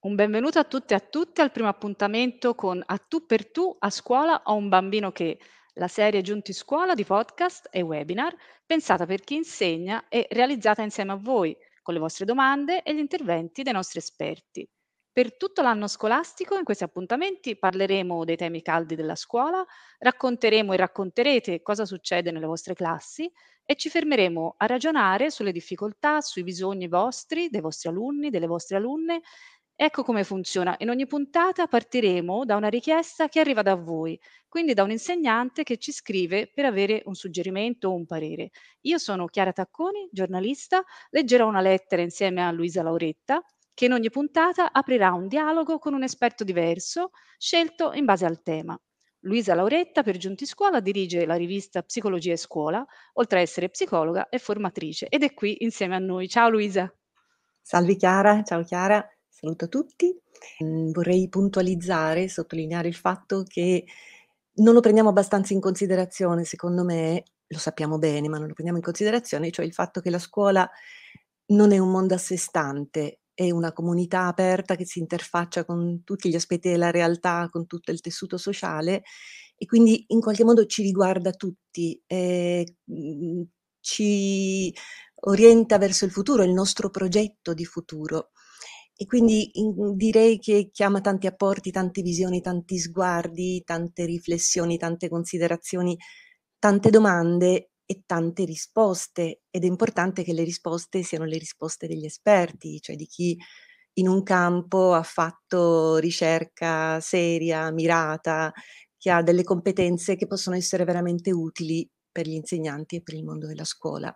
Un benvenuto a tutte e a tutti al primo appuntamento con A tu per tu a scuola ho un bambino che, la serie Giunti Scuola di podcast e webinar pensata per chi insegna e realizzata insieme a voi, con le vostre domande e gli interventi dei nostri esperti. Per tutto l'anno scolastico in questi appuntamenti parleremo dei temi caldi della scuola, racconteremo e racconterete cosa succede nelle vostre classi e ci fermeremo a ragionare sulle difficoltà, sui bisogni vostri, dei vostri alunni, delle vostre alunne Ecco come funziona. In ogni puntata partiremo da una richiesta che arriva da voi, quindi da un insegnante che ci scrive per avere un suggerimento o un parere. Io sono Chiara Tacconi, giornalista, leggerò una lettera insieme a Luisa Lauretta, che in ogni puntata aprirà un dialogo con un esperto diverso, scelto in base al tema. Luisa Lauretta, per Giunti Scuola, dirige la rivista Psicologia e Scuola, oltre a essere psicologa e formatrice, ed è qui insieme a noi. Ciao Luisa. Salve Chiara, ciao Chiara. Saluto a tutti. Mhmm, vorrei puntualizzare, sottolineare il fatto che non lo prendiamo abbastanza in considerazione, secondo me, lo sappiamo bene, ma non lo prendiamo in considerazione, cioè il fatto che la scuola non è un mondo a sé stante, è una comunità aperta che si interfaccia con tutti gli aspetti della realtà, con tutto il tessuto sociale e quindi in qualche modo ci riguarda tutti, ehm, mhmm, ci orienta verso il futuro, il nostro progetto di futuro. E quindi in direi che chiama tanti apporti, tante visioni, tanti sguardi, tante riflessioni, tante considerazioni, tante domande e tante risposte. Ed è importante che le risposte siano le risposte degli esperti, cioè di chi in un campo ha fatto ricerca seria, mirata, che ha delle competenze che possono essere veramente utili per gli insegnanti e per il mondo della scuola.